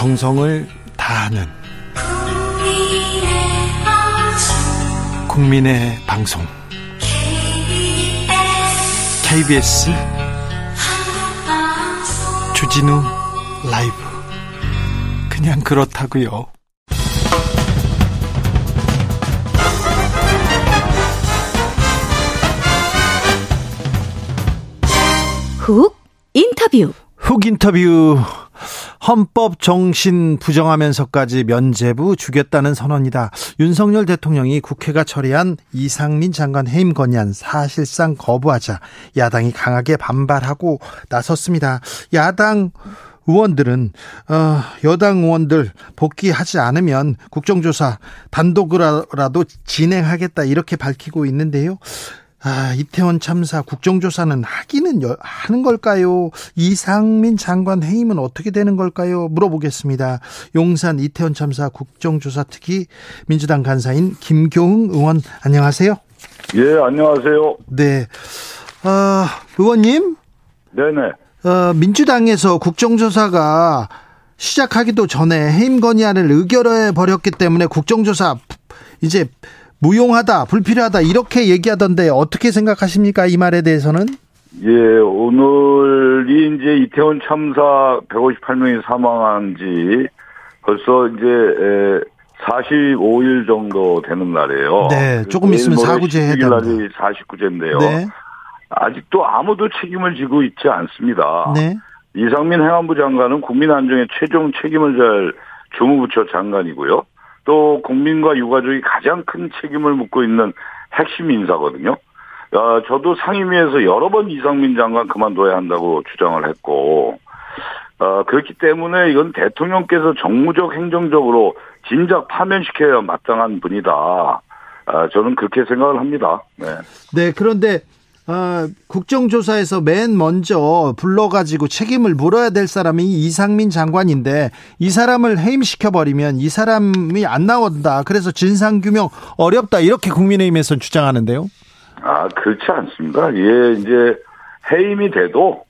정성을 다하는 국민의 방송. KBS 주진우 라이브. 그냥 그렇다고요. 훅 인터뷰. 훅 인터뷰 헌법 정신 부정하면서까지 면제부 주겠다는 선언이다. 윤석열 대통령이 국회가 처리한 이상민 장관 해임 건의안 사실상 거부하자 야당이 강하게 반발하고 나섰습니다. 야당 의원들은 어, 여당 의원들 복귀하지 않으면 국정조사 단독으로라도 진행하겠다 이렇게 밝히고 있는데요. 아, 이태원 참사 국정조사는 하기는 여, 하는 걸까요? 이상민 장관 해임은 어떻게 되는 걸까요? 물어보겠습니다. 용산 이태원 참사 국정조사 특위 민주당 간사인 김교흥 의원 안녕하세요. 예, 안녕하세요. 네. 어, 의원님? 네네. 어, 민주당에서 국정조사가 시작하기도 전에 해임 건의안을 의결해 버렸기 때문에 국정조사 이제 무용하다, 불필요하다 이렇게 얘기하던데 어떻게 생각하십니까? 이 말에 대해서는? 예, 오늘이 이제 이태원 참사 158명이 사망한 지 벌써 이제 45일 정도 되는 날이에요. 네, 조금 있으면 사구제 해야 됩니다. 날이 49제인데요. 네. 아직도 아무도 책임을 지고 있지 않습니다. 네. 이상민 행안부 장관은 국민 안정에 최종 책임을 잘 주무부처 장관이고요. 또 국민과 유가족이 가장 큰 책임을 묻고 있는 핵심 인사거든요. 어, 저도 상임위에서 여러 번 이상민 장관 그만둬야 한다고 주장을 했고, 어, 그렇기 때문에 이건 대통령께서 정무적 행정적으로 진작 파면시켜야 마땅한 분이다. 어, 저는 그렇게 생각을 합니다. 네. 네, 그런데 어, 국정조사에서 맨 먼저 불러가지고 책임을 물어야 될 사람이 이상민 장관인데 이 사람을 해임시켜버리면 이 사람이 안 나온다. 그래서 진상규명 어렵다. 이렇게 국민의힘에서 주장하는데요. 아, 그렇지 않습니다. 예, 이제 해임이 돼도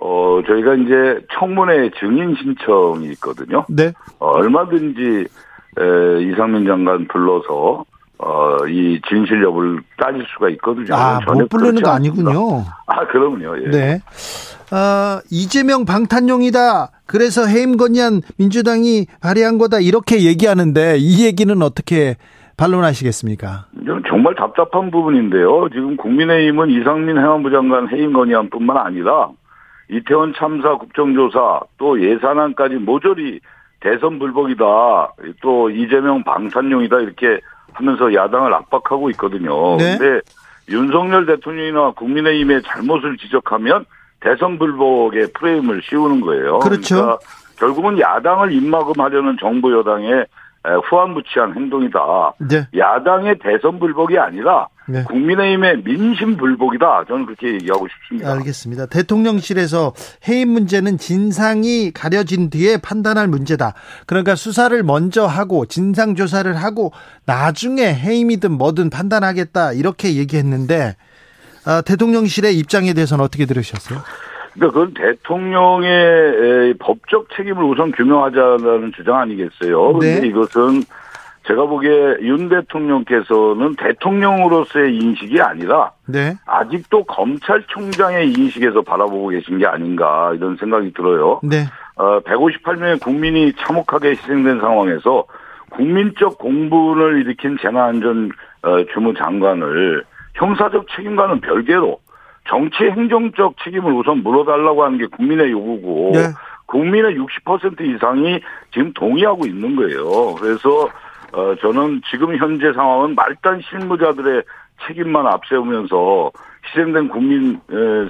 어, 저희가 이제 청문회 증인 신청이 있거든요. 네. 어, 얼마든지 에, 이상민 장관 불러서 어, 이 진실 여부를 따질 수가 있거든요. 아, 못 부르는 거 아니군요. 아, 그럼요. 예. 네. 어, 이재명 방탄용이다. 그래서 해임 건의안 민주당이 발의한 거다. 이렇게 얘기하는데 이 얘기는 어떻게 반론하시겠습니까? 정말 답답한 부분인데요. 지금 국민의힘은 이상민 행안부 장관 해임 건의안뿐만 아니라 이태원 참사 국정조사 또 예산안까지 모조리 대선 불복이다. 또 이재명 방탄용이다. 이렇게 하면서 야당을 압박하고 있거든요. 네. 근데 윤석열 대통령이나 국민의힘의 잘못을 지적하면 대선 불복의 프레임을 씌우는 거예요. 그렇죠. 그러니까 결국은 야당을 입막음하려는 정부 여당의 후한무치한 행동이다. 네. 야당의 대선 불복이 아니라 네. 국민의힘의 민심 불복이다. 저는 그렇게 얘기하고 싶습니다. 알겠습니다. 대통령실에서 해임 문제는 진상이 가려진 뒤에 판단할 문제다. 그러니까 수사를 먼저 하고 진상 조사를 하고 나중에 해임이든 뭐든 판단하겠다 이렇게 얘기했는데 아, 대통령실의 입장에 대해서는 어떻게 들으셨어요? 그러니까 그건 대통령의 법적 책임을 우선 규명하자는 주장 아니겠어요? 네. 근데 이것은 제가 보기에 윤 대통령께서는 대통령으로서의 인식이 아니라 네. 아직도 검찰총장의 인식에서 바라보고 계신 게 아닌가 이런 생각이 들어요. 네. 어, 158명의 국민이 참혹하게 희생된 상황에서 국민적 공분을 일으킨 재난안전 어, 주무 장관을 형사적 책임과는 별개로 정치 행정적 책임을 우선 물어달라고 하는 게 국민의 요구고 네. 국민의 60% 이상이 지금 동의하고 있는 거예요. 그래서 어, 저는 지금 현재 상황은 말단 실무자들의 책임만 앞세우면서 희생된 국민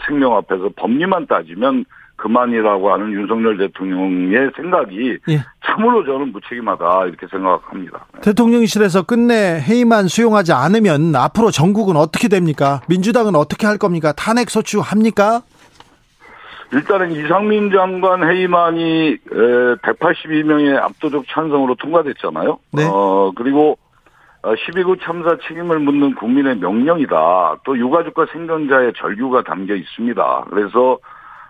생명 앞에서 법리만 따지면 그만이라고 하는 윤석열 대통령의 생각이 예. 참으로 저는 무책임하다 이렇게 생각합니다. 네. 대통령실에서 끝내 해임안 수용하지 않으면 앞으로 전국은 어떻게 됩니까? 민주당은 어떻게 할 겁니까? 탄핵 소추합니까? 일단은 이상민 장관 해임안이 182명의 압도적 찬성으로 통과됐잖아요. 네. 어, 그리고 12구 어, 참사 책임을 묻는 국민의 명령이다. 또 유가족과 생존자의 절규가 담겨 있습니다. 그래서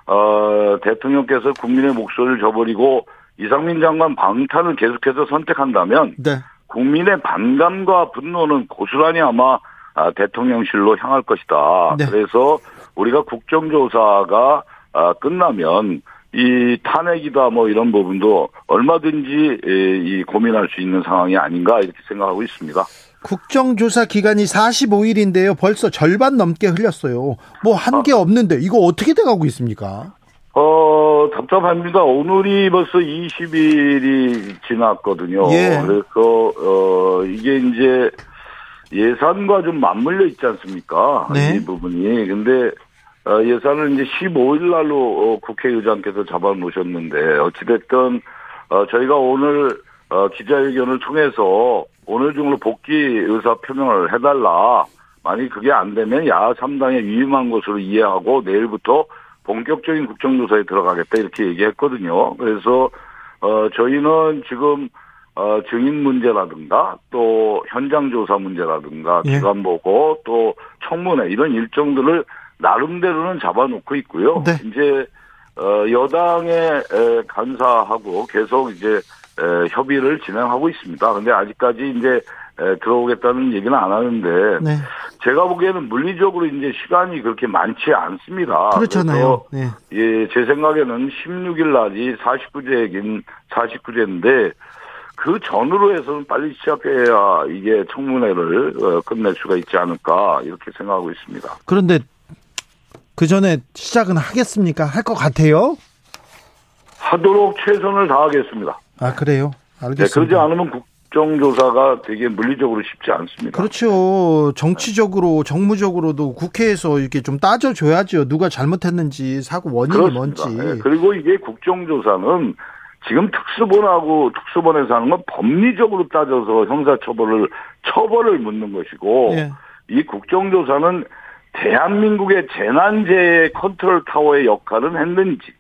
어, 대통령께서 국민의 목소리를 저버리고 이상민 장관 방탄을 계속해서 선택한다면 네. 국민의 반감과 분노는 고스란히 아마 아, 대통령실로 향할 것이다. 네. 그래서 우리가 국정조사가 아, 끝나면 이 탄핵이다 뭐 이런 부분도 얼마든지 에, 이 고민할 수 있는 상황이 아닌가 이렇게 생각하고 있습니다. 국정조사 기간이 45일인데요. 벌써 절반 넘게 흘렸어요. 뭐 한 게 없는데 이거 어떻게 돼가고 있습니까? 어, 답답합니다. 오늘이 벌써 20일이 지났거든요. 예. 그래서, 어, 이게 이제 예산과 좀 맞물려 있지 않습니까? 네. 이 부분이. 근데, 어, 예산을 이제 15일 날로 어, 국회의장께서 잡아놓으셨는데, 어찌됐든, 어, 저희가 오늘, 어, 기자회견을 통해서 오늘 중으로 복귀 의사 표명을 해달라. 만약 그게 안 되면 야하 3당에 위임한 것으로 이해하고 내일부터 본격적인 국정조사에 들어가겠다 이렇게 얘기했거든요. 그래서 어 저희는 지금 어 증인 문제라든가 또 현장 조사 문제라든가 예. 기관 보고 또 청문회 이런 일정들을 나름대로는 잡아놓고 있고요. 네. 이제 어 여당에 에, 간사하고 계속 이제 에, 협의를 진행하고 있습니다. 근데 아직까지 이제 에, 들어오겠다는 얘기는 안 하는데 네. 제가 보기에는 물리적으로 이제 시간이 그렇게 많지 않습니다. 그렇잖아요. 네. 예, 제 생각에는 16일 날이 49제긴 49제인데 그 전으로 해서는 빨리 시작해야 이게 청문회를 어, 끝낼 수가 있지 않을까 이렇게 생각하고 있습니다. 그런데 그 전에 시작은 하겠습니까? 할 것 같아요? 하도록 최선을 다하겠습니다. 아 그래요? 네, 알겠습니다. 그러지 않으면 국정조사가 되게 물리적으로 쉽지 않습니다. 그렇죠. 정치적으로, 정무적으로도 국회에서 이렇게 좀 따져줘야죠. 누가 잘못했는지, 사고 원인이 그렇습니다. 뭔지. 예, 그리고 이게 국정조사는 지금 특수본하고 특수본에서 하는 건 법리적으로 따져서 형사처벌을 처벌을 묻는 것이고 예. 이 국정조사는 대한민국의 재난재해 컨트롤 타워의 역할은 했는지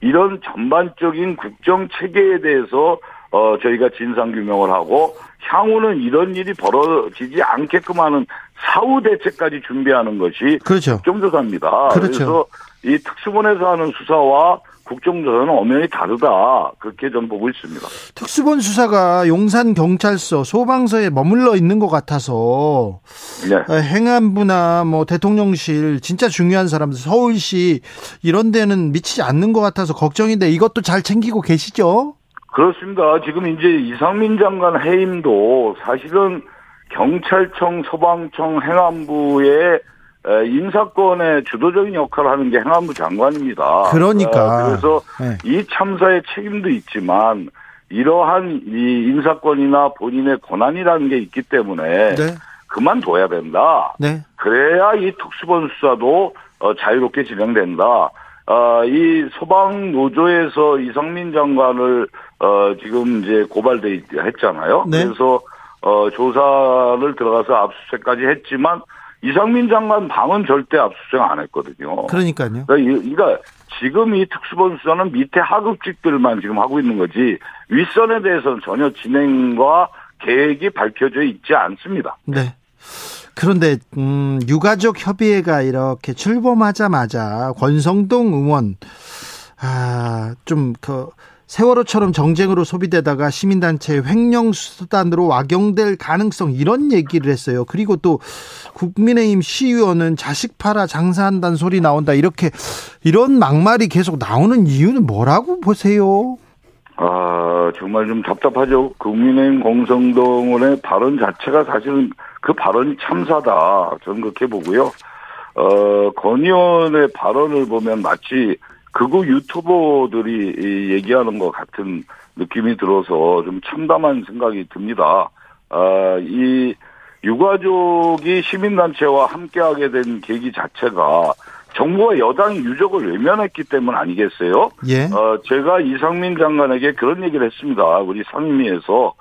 이런 전반적인 국정 체계에 대해서 어 저희가 진상 규명을 하고 향후는 이런 일이 벌어지지 않게끔 하는 사후 대책까지 준비하는 것이 그렇죠. 국정조사입니다. 그렇죠. 그래서 이 특수본에서 하는 수사와 국정조사는 엄연히 다르다. 그렇게 전 보고 있습니다. 특수본 수사가 용산 경찰서, 소방서에 머물러 있는 것 같아서 네. 어, 행안부나 뭐 대통령실 진짜 중요한 사람들, 서울시 이런 데는 미치지 않는 것 같아서 걱정인데 이것도 잘 챙기고 계시죠? 그렇습니다. 지금 이제 이상민 장관 해임도 사실은 경찰청, 소방청, 행안부의 에, 인사권의 주도적인 역할을 하는 게 행안부 장관입니다. 그러니까. 어, 그래서 네. 이 참사의 책임도 있지만 이러한 이 인사권이나 본인의 권한이라는 게 있기 때문에 네. 그만둬야 된다. 네. 그래야 이 특수본 수사도 어, 자유롭게 진행된다. 어, 이 소방 노조에서 이상민 장관을 어, 지금 이제 고발돼 있- 했잖아요. 네. 그래서 어, 조사를 들어가서 압수수색까지 했지만 이상민 장관 방은 절대 압수수색 안 했거든요. 그러니까요. 그러니까, 지금 이 특수본 수사는 밑에 하급직들만 지금 하고 있는 거지 윗선에 대해서는 전혀 진행과 계획이 밝혀져 있지 않습니다. 네. 그런데 음, 유가족 협의회가 이렇게 출범하자마자 권성동 의원 아좀그 세월호처럼 정쟁으로 소비되다가 시민단체 횡령 수단으로 악용될 가능성 이런 얘기를 했어요. 그리고 또 국민의힘 시의원은 자식 팔아 장사한다는 소리 나온다 이렇게 이런 막말이 계속 나오는 이유는 뭐라고 보세요? 아, 정말 좀 답답하죠. 국민의힘 공성동원의 발언 자체가 사실은 그 발언이 참사다. 저는 그렇게 보고요. 어, 권 의원의 발언을 보면 마치 극우 유튜버들이 이 얘기하는 것 같은 느낌이 들어서 좀 참담한 생각이 듭니다. 아, 이 유가족이 시민단체와 함께하게 된 계기 자체가 정부와 여당이 유족을 외면했기 때문 아니겠어요? 예. 어, 제가 이상민 장관에게 그런 얘기를 했습니다. 우리 상임위에서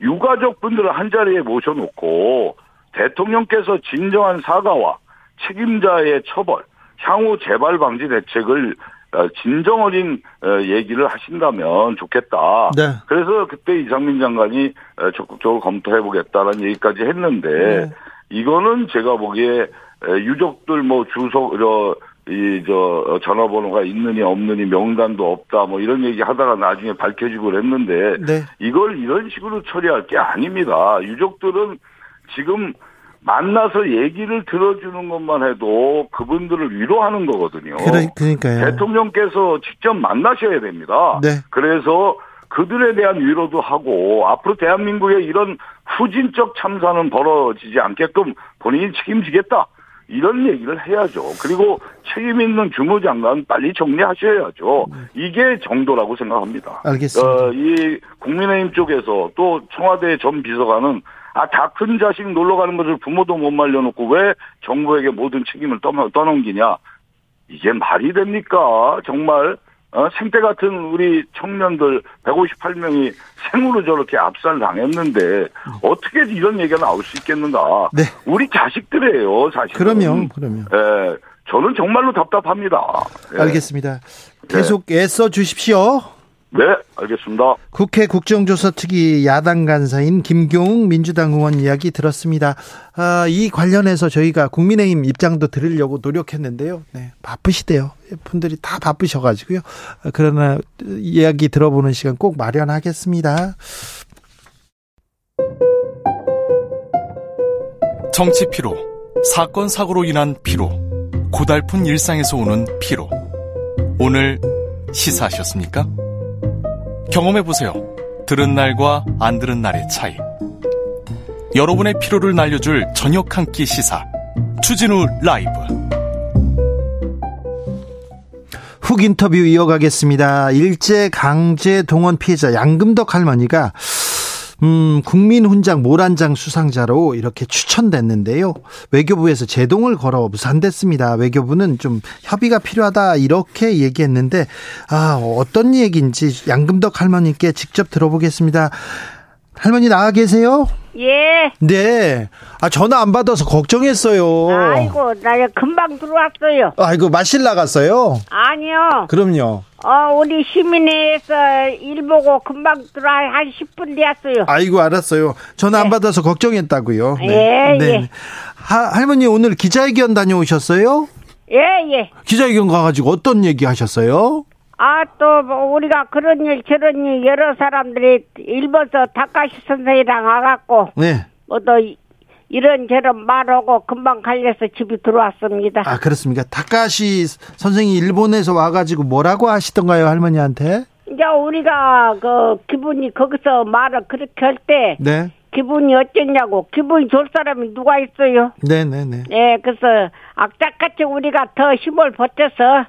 유가족 분들을 한 자리에 모셔놓고 대통령께서 진정한 사과와 책임자의 처벌, 향후 재발 방지 대책을 어, 진정 어린 어, 얘기를 하신다면 좋겠다. 네. 그래서 그때 이상민 장관이 어, 적극적으로 검토해보겠다는 얘기까지 했는데 네. 이거는 제가 보기에 에, 유족들 뭐 주소 저 이, 저, 전화번호가 있느니 없느니 명단도 없다, 뭐 이런 얘기 하다가 나중에 밝혀지고 그랬는데, 네. 이걸 이런 식으로 처리할 게 아닙니다. 유족들은 지금 만나서 얘기를 들어주는 것만 해도 그분들을 위로하는 거거든요. 그러, 그러니까요. 대통령께서 직접 만나셔야 됩니다. 네. 그래서 그들에 대한 위로도 하고 앞으로 대한민국의 이런 후진적 참사는 벌어지지 않게끔 본인이 책임지겠다. 이런 얘기를 해야죠. 그리고 책임 있는 주무장관 빨리 정리하셔야죠. 이게 정도라고 생각합니다. 알겠습니다. 어, 이 국민의힘 쪽에서 또 청와대 전 비서관은 아, 다 큰 자식 놀러 가는 것을 부모도 못 말려놓고 왜 정부에게 모든 책임을 떠- 떠넘기냐. 이게 말이 됩니까? 정말, 어, 생태 같은 우리 청년들 158명이 생으로 저렇게 압살 당했는데 어떻게 이런 얘기가 나올 수 있겠는가? 네. 우리 자식들이에요, 사실. 그럼요, 그럼요. 예, 저는 정말로 답답합니다. 예. 알겠습니다. 계속 애써 주십시오. 네, 알겠습니다. 국회 국정조사특위 야당 간사인 김경욱 민주당 의원 이야기 들었습니다. 아, 이 관련해서 저희가 국민의힘 입장도 들으려고 노력했는데요. 네, 바쁘시대요. 분들이 다 바쁘셔가지고요. 아, 그러나 이야기 들어보는 시간 꼭 마련하겠습니다. 정치 피로, 사건 사고로 인한 피로, 고달픈 일상에서 오는 피로. 오늘 시사하셨습니까? 경험해 보세요. 들은 날과 안 들은 날의 차이. 여러분의 피로를 날려줄 저녁 한 끼 시사. 추진우 라이브. 훅 인터뷰 이어가겠습니다. 일제 강제 동원 피해자 양금덕 할머니가 음, 국민 훈장 모란장 수상자로 이렇게 추천됐는데요. 외교부에서 제동을 걸어 무산됐습니다. 외교부는 좀 협의가 필요하다 이렇게 얘기했는데 아, 어떤 얘기인지 양금덕 할머니께 직접 들어보겠습니다. 할머니 나와 계세요? 예. 네. 아, 전화 안 받아서 걱정했어요. 아이고, 나 금방 들어왔어요. 아이고, 마실 나갔어요? 아니요. 그럼요. 어, 우리 시민회에서 일 보고 금방 들어와 한 10분 되었어요. 아이고 알았어요. 전화 안 네. 받아서 걱정했다고요. 예, 예. 하, 할머니 오늘 기자회견 다녀오셨어요? 예, 예. 기자회견 가가지고 어떤 얘기 하셨어요? 아, 또, 뭐 우리가 그런 일, 저런 일, 여러 사람들이 일본서 다카시 선생이랑 와갖고, 네. 뭐 또, 이런저런 말하고 금방 갈려서 집에 들어왔습니다. 아 그렇습니까? 다카시 선생이 일본에서 와가지고 뭐라고 하시던가요 할머니한테? 이제 우리가 그 기분이 거기서 말을 그렇게 할 때, 네. 기분이 어쩌냐고, 기분이 좋을 사람이 누가 있어요? 네네네. 예, 그래서 악착같이 우리가 더 힘을 보태서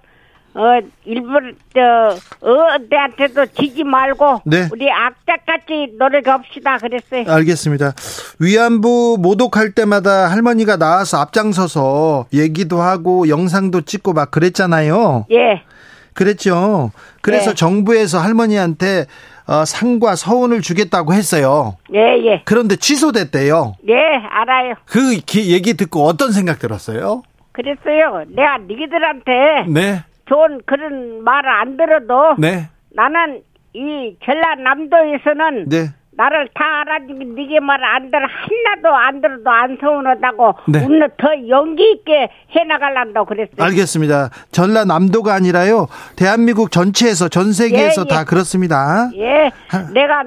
어 일본 저 어대한테도 지지 말고 네. 우리 악착같이 노력합시다 그랬어요. 알겠습니다. 위안부 모독할 때마다 할머니가 나와서 앞장서서 얘기도 하고 영상도 찍고 막 그랬잖아요. 예, 그랬죠. 그래서 네. 정부에서 할머니한테 어, 상과 서운을 주겠다고 했어요. 예, 예, 그런데 취소됐대요. 예, 알아요. 그 기- 얘기 듣고 어떤 생각 들었어요? 그랬어요. 내가 니들한테 네, 좋은 그런 말을 안 들어도 네, 나는 이 전라남도에서는 네. 나를 다 알아주고 니게 말 안 들어 하나도 안 들어도 안 서운하다고 네. 오늘 더 용기 있게 해나갈란다고 그랬어요. 알겠습니다. 전라남도가 아니라요. 대한민국 전체에서 전 세계에서 예, 예. 다 그렇습니다. 예, 하- 내가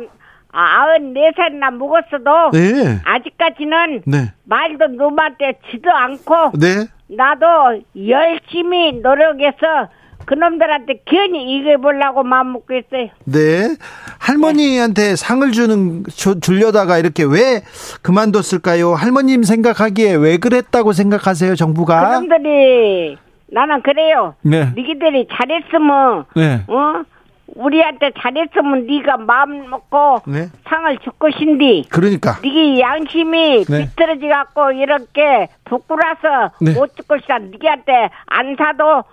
아흔 네 살이나 먹었어도 네, 아직까지는 네, 말도 놈한테 지도 않고 네. 나도 열심히 노력해서 그놈들한테 괜히 이겨보려고 마음 먹고 있어요. 네. 할머니한테 상을 주는 주, 주려다가 이렇게 왜 그만뒀을까요? 할머님 생각하기에 왜 그랬다고 생각하세요, 정부가? 그놈들이 나는 그래요. 네. 니기들이 잘했으면 네. 어 우리한테 잘했으면 네가 마음 먹고 네. 상을 줄 것인데 그러니까. 네게 양심이 네. 비틀어지 갖고 이렇게 부끄러서 네. 못줄 것이다. 네한테 안 사도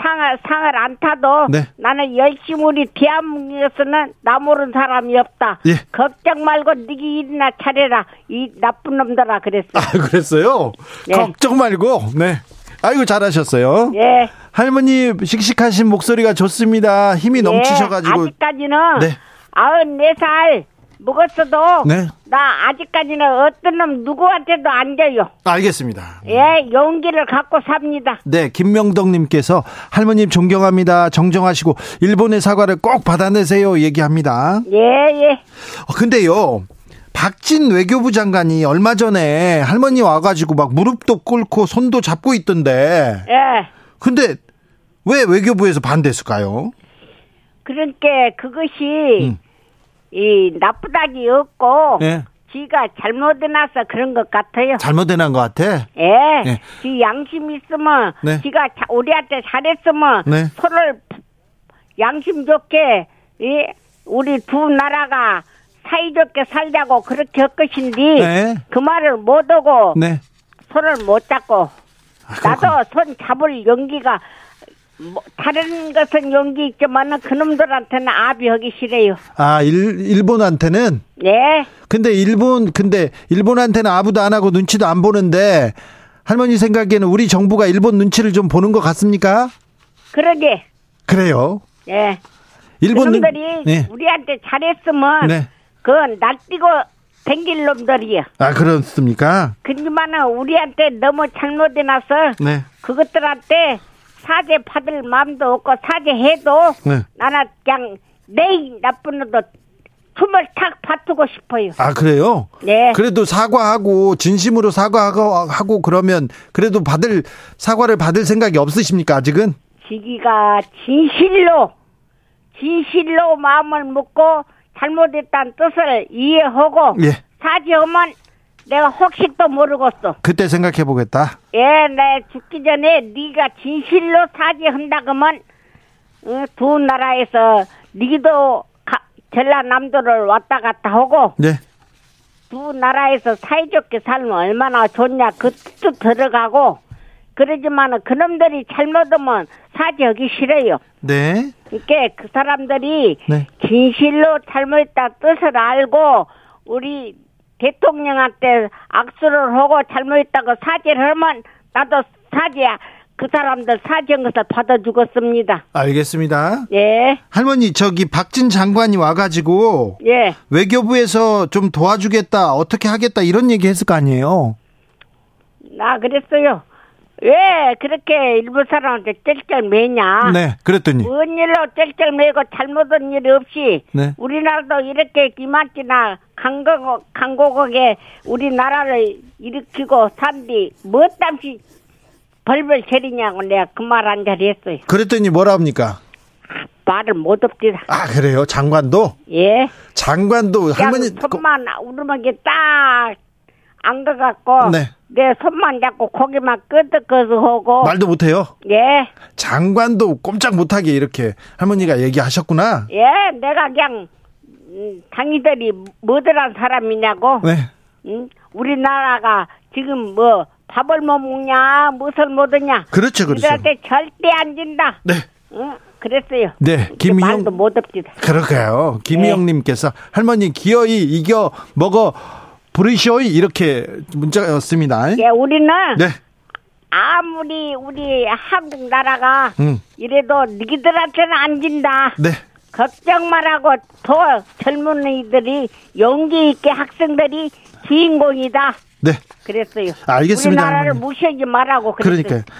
상을 상을 안 타도 네. 나는 열심히 우리 대한민국에서는 나 모르는 사람이 없다. 예. 걱정 말고 네게 일이나 차려라. 이 나쁜 놈들아 그랬어. 아, 그랬어요? 네. 걱정 말고. 네. 아이고, 잘하셨어요. 예. 할머니 씩씩하신 목소리가 좋습니다. 힘이 넘치셔가지고. 예, 아직까지는 네. 아흔 네살 먹었어도 네. 나 아직까지는 어떤 놈 누구한테도 안 져요. 알겠습니다. 예, 용기를 갖고 삽니다. 네, 김명덕님께서 할머님 존경합니다. 정정하시고 일본의 사과를 꼭 받아내세요. 얘기합니다. 예, 예. 어, 근데요. 박진 외교부 장관이 얼마 전에 할머니 와가지고 막 무릎도 꿇고 손도 잡고 있던데. 예. 근데 왜 외교부에서 반대했을까요? 그러니까 그것이 음. 이 나쁘다기 없고 예. 지가 잘못해놔서 그런 것 같아요. 잘못해난 것 같아. 예. 예. 지 양심 있으면 네. 지가 자- 우리한테 잘했으면 네. 서로를 양심 좋게 이 우리 두 나라가 사이좋게 살자고 그렇게 할 것인데 네. 그 말을 못 하고 네. 손을 못 잡고 그렇군요. 나도 손 잡을 용기가 뭐 다른 것은 용기 있지만은 그놈들한테는 아비하기 싫어요. 아, 일, 일본한테는 네. 근데 일본 근데 일본한테는 아무도 안 하고 눈치도 안 보는데 할머니 생각에는 우리 정부가 일본 눈치를 좀 보는 것 같습니까? 그러게. 그래요. 예. 일본 눈- 그놈들이 네. 우리한테 잘했으면 네. 그건 날뛰고 댕길 놈들이야. 아 그렇습니까? 그지만은 우리한테 너무 잘못해놔서 네. 그것들한테 사죄 받을 마음도 없고 사죄해도 네. 나는 그냥 내일 나쁜 놈도 춤을 탁 받두고 싶어요. 아 그래요? 네. 그래도 사과하고 진심으로 사과하고 하고 그러면 그래도 받을 사과를 받을 생각이 없으십니까 아직은? 지기가 진실로 진실로 마음을 먹고 잘못했다는 뜻을 이해하고 예. 사죄하면 내가 혹시도 모르겠어. 그때 생각해 보겠다. 예, 내 죽기 전에 네가 진실로 사죄한다 그러면 어, 두 나라에서 니도 가- 전라남도를 왔다 갔다 하고 네. 두 나라에서 사이좋게 살면 얼마나 좋냐 그 뜻도 들어가고 그러지만은 그놈들이 잘못하면 사죄하기 싫어요. 네. 이게 그 사람들이 네. 진실로 잘못했다 뜻을 알고 우리 대통령한테 악수를 하고 잘못했다고 사죄를 하면 나도 사죄야. 그 사람들 사죄한 것을 받아주겠습니다. 알겠습니다. 예, 할머니 저기 박진 장관이 와가지고 예. 외교부에서 좀 도와주겠다 어떻게 하겠다 이런 얘기 했을 거 아니에요. 나 그랬어요. 왜 그렇게 일본 사람한테 쩔쩔 매냐? 네. 그랬더니 뭔 일로 쩔쩔 매고 잘못한 일이 없이 네. 우리나라도 이렇게 기만지나 강국 강국에 우리나라를 일으키고 산뒤 뭐 땀시 벌벌 저리냐고 내가 그 말 한 자리 했어요. 그랬더니 뭐라 합니까? 말을 못 없디다. 아 그래요 장관도 예. 장관도 할머니 손만 우르먹이 딱 안 가갖고 네. 내 손만 잡고 고기만 끄덕끄덕하고 말도 못해요. 예. 장관도 꼼짝 못하게 이렇게 할머니가 얘기하셨구나. 예, 내가 그냥 음, 당이들이 뭐들한 사람이냐고. 네. 응? 우리나라가 지금 뭐 밥을 못 먹냐, 무엇을 못하냐. 그렇죠, 그렇죠. 이들한테 절대 안 준다. 네. 응? 그랬어요. 네, 김희영- 말도 못 없지다. 그러게요. 김희영님께서 할머니 기어이 이겨 먹어 부르시오이 이렇게 문자였습니다. 예, 우리는 네. 아무리 우리 한국 나라가 음. 이래도 니들한테는 안 진다. 네. 걱정 말하고 더 젊은 이들이 용기 있게 학생들이 주인공이다. 네. 그랬어요. 알겠습니다, 우리나라를. 무시하지 말라고 그랬어요. 그러니까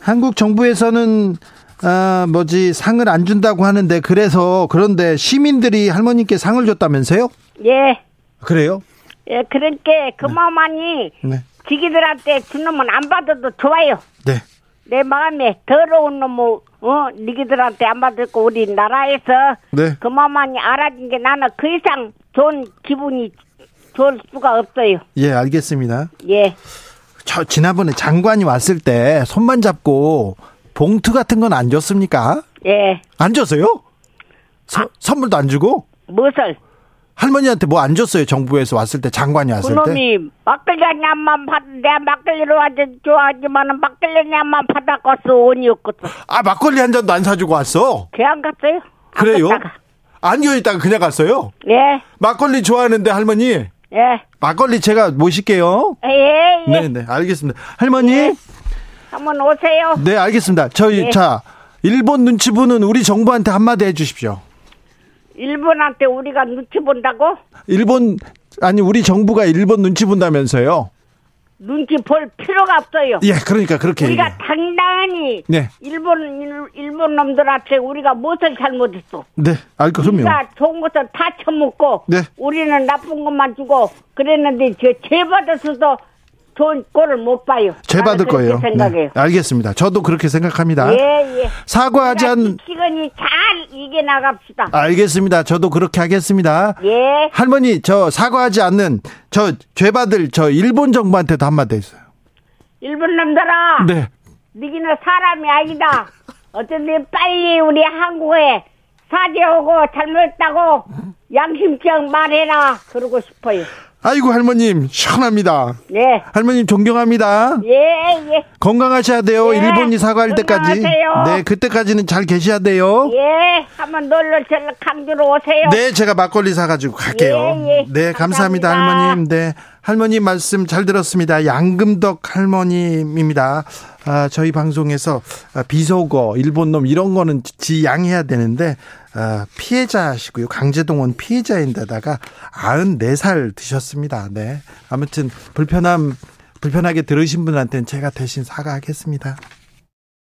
한국 정부에서는 아, 뭐지 상을 안 준다고 하는데 그래서 그런데 시민들이 할머니께 상을 줬다면서요? 예. 그래요? 예, 그러니까 그만하니 네. 지기들한테 주놈은 안 받아도 좋아요. 네. 내 마음에 더러운 놈을 어 니기들한테 안 받을 거 우리 나라에서 네. 그만만이 알아준 게 나는 그 이상 좋은 기분이 좋을 수가 없어요. 예, 알겠습니다. 예. 저 지난번에 장관이 왔을 때 손만 잡고 봉투 같은 건 안 줬습니까? 예. 안 줬어요? 서- 선물도 안 주고 무엇을 할머니한테 뭐 안 줬어요? 정부에서 왔을 때 장관이 왔을 때. 그놈이 막걸리 한 잔만 받 내가 막걸리로 아주 좋아하지만은 막걸리 한 잔만 받아갔어 온이 없거든. 아 막걸리 한 잔도 안 사주고 왔어. 걔 안 갔어요? 안 그래요? 갔다가. 안 여있다가 그냥 갔어요. 예. 막걸리 좋아하는데 할머니 예. 막걸리 제가 모실게요. 예, 예. 네, 네, 알겠습니다. 할머니, 예. 한번 오세요. 네, 알겠습니다. 저희 네. 자 일본 눈치 보는 우리 정부한테 한마디 해주십시오. 일본한테 우리가 눈치 본다고? 일본 아니 우리 정부가 일본 눈치 본다면서요? 눈치 볼 필요가 없어요. 예, 그러니까 그렇게 우리가 얘기해요. 당당히 네. 일본 일- 일본 놈들한테 우리가 무엇을 잘못했어? 네, 알 그럼요. 우리가 좋은 것을 다 처먹고 네. 우리는 나쁜 것만 주고 그랬는데 저죄 받았어도 좋은 꼴을 못 봐요. 죄 받을 거예요. 생각해요. 네, 알겠습니다. 저도 그렇게 생각합니다. 예, 예. 사과하지 않 시간이 잘 이겨 나갑시다. 알겠습니다. 저도 그렇게 하겠습니다. 예. 할머니 저 사과하지 않는 저 죄받을 저 일본 정부한테도 한마디 했어요. 일본 놈들아. 네. 니기는 사람이 아니다. 어쩐지 빨리 우리 한국에 사죄하고 잘못했다고 양심적 말해라. 그러고 싶어요. 아이고 할머님 시원합니다. 네. 할머님 존경합니다. 예, 예. 건강하셔야 돼요. 네, 일본이 사과할 때까지. 건강하세요. 네, 그때까지는 잘 계셔야 돼요. 예. 한번 놀러 절 강주로 오세요. 네, 제가 막걸리 사가지고 갈게요. 예, 예. 네, 감사합니다, 감사합니다. 할머님. 네, 할머님 말씀 잘 들었습니다. 양금덕 할머님입니다. 아, 저희 방송에서 아, 비속어, 일본놈 이런 거는 지양해야 되는데 아, 피해자시고요. 강제동원 피해자인데다가 94살 드셨습니다. 네, 아무튼 불편함 불편하게 들으신 분한테는 제가 대신 사과하겠습니다.